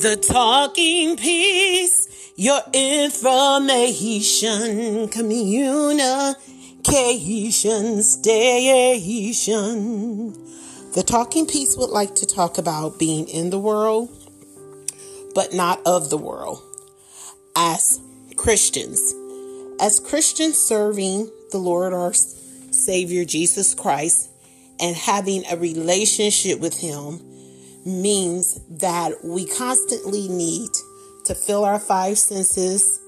The talking piece, your information, communication station. The talking piece would like to talk about being in the world, but not of the world. As Christians, as Christians serving the Lord our Savior Jesus Christ and having a relationship with Him means that we constantly need to fill our five senses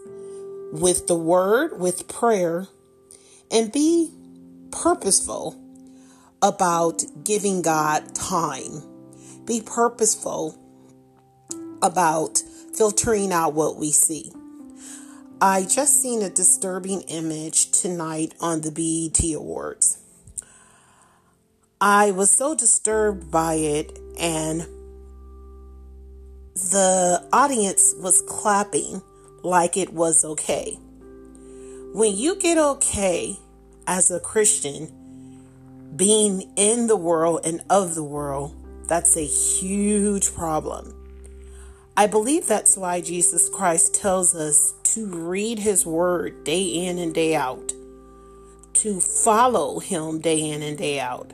with the Word, with prayer, and be purposeful about giving God time. Be purposeful about filtering out what we see. I just seen a disturbing image tonight on the BET Awards. I was so disturbed by it, and the audience was clapping like it was okay. When you get okay as a Christian, being in the world and of the world, that's a huge problem. I believe that's why Jesus Christ tells us to read his word day in and day out, to follow him day in and day out,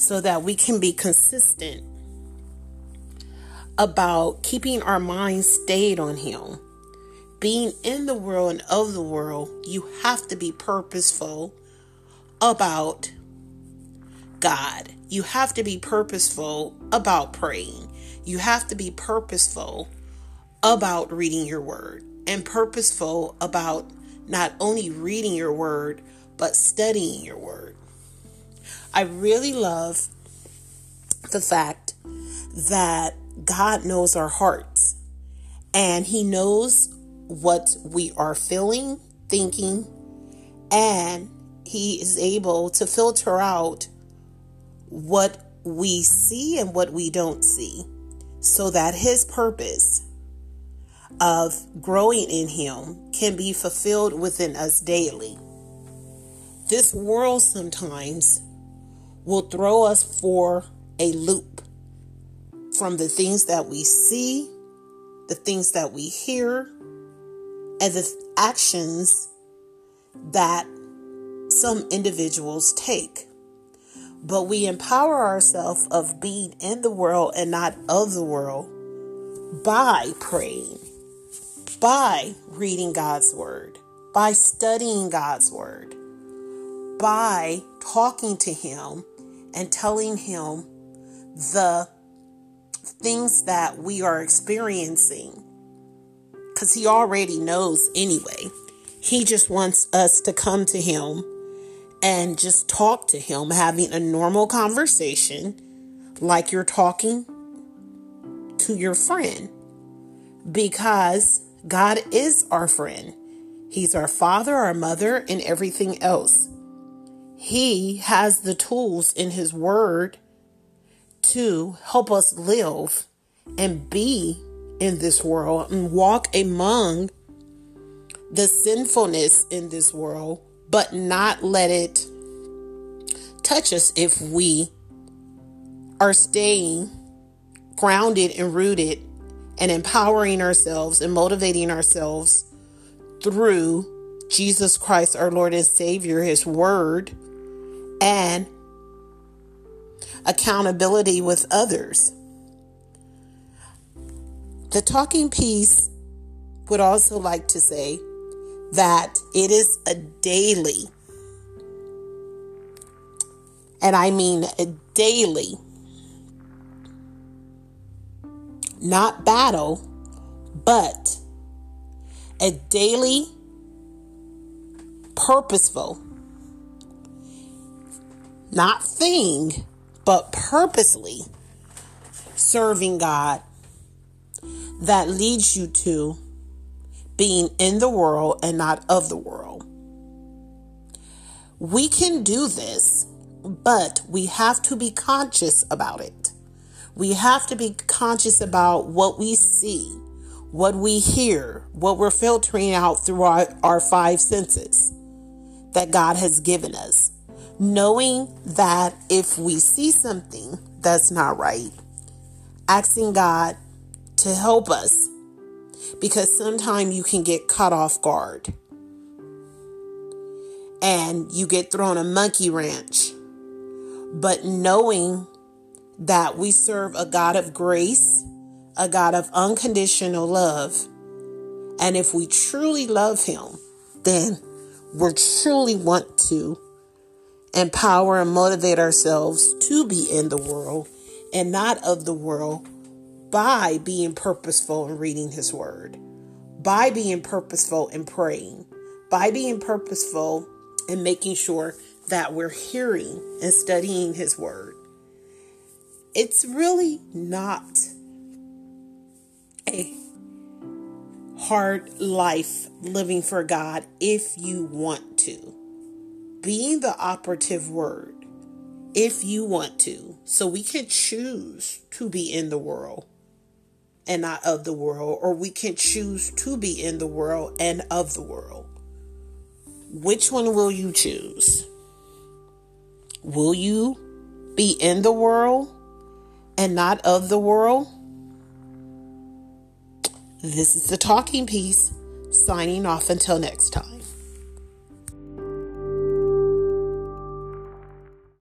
so that we can be consistent about keeping our minds stayed on him. Being in the world and of the world, you have to be purposeful about God. You have to be purposeful about praying. You have to be purposeful about reading your word and purposeful about not only reading your word, but studying your word. I really love the fact that God knows our hearts and He knows what we are feeling, thinking, and He is able to filter out what we see and what we don't see so that His purpose of growing in Him can be fulfilled within us daily. This world sometimes will throw us for a loop from the things that we see, the things that we hear, and the actions that some individuals take. But we empower ourselves of being in the world and not of the world by praying by reading God's Word, by studying God's Word, by talking to Him and telling Him the things that we are experiencing. Because He already knows anyway. He just wants us to come to Him and just talk to Him, having a normal conversation like you're talking to your friend. Because God is our friend. He's our father, our mother, and everything else. He has the tools in His Word to help us live and be in this world and walk among the sinfulness in this world, but not let it touch us if we are staying grounded and rooted and empowering ourselves and motivating ourselves through Jesus Christ, our Lord and Savior, His Word, and accountability with others. The talking piece would also like to say that it is a daily, and I mean a daily not battle, but a daily, purposeful, not thing, but purposely serving God that leads you to being in the world and not of the world. We can do this, but we have to be conscious about it. We have to be conscious about what we see, what we hear, what we're filtering out through our, our five senses that God has given us. Knowing that if we see something that's not right, asking God to help us because sometimes you can get caught off guard and you get thrown a monkey wrench. But knowing that we serve a God of grace, a God of unconditional love, and if we truly love Him, then we truly want to empower and motivate ourselves to be in the world and not of the world by being purposeful in reading His Word, by being purposeful in praying, by being purposeful in making sure that we're hearing and studying His Word. It's really not a hard life living for God if you want to. Being the operative word, if you want to. So we can choose to be in the world and not of the world, or we can choose to be in the world and of the world. Which one will you choose? Will you be in the world and not of the world? This is the talking piece, signing off until next time.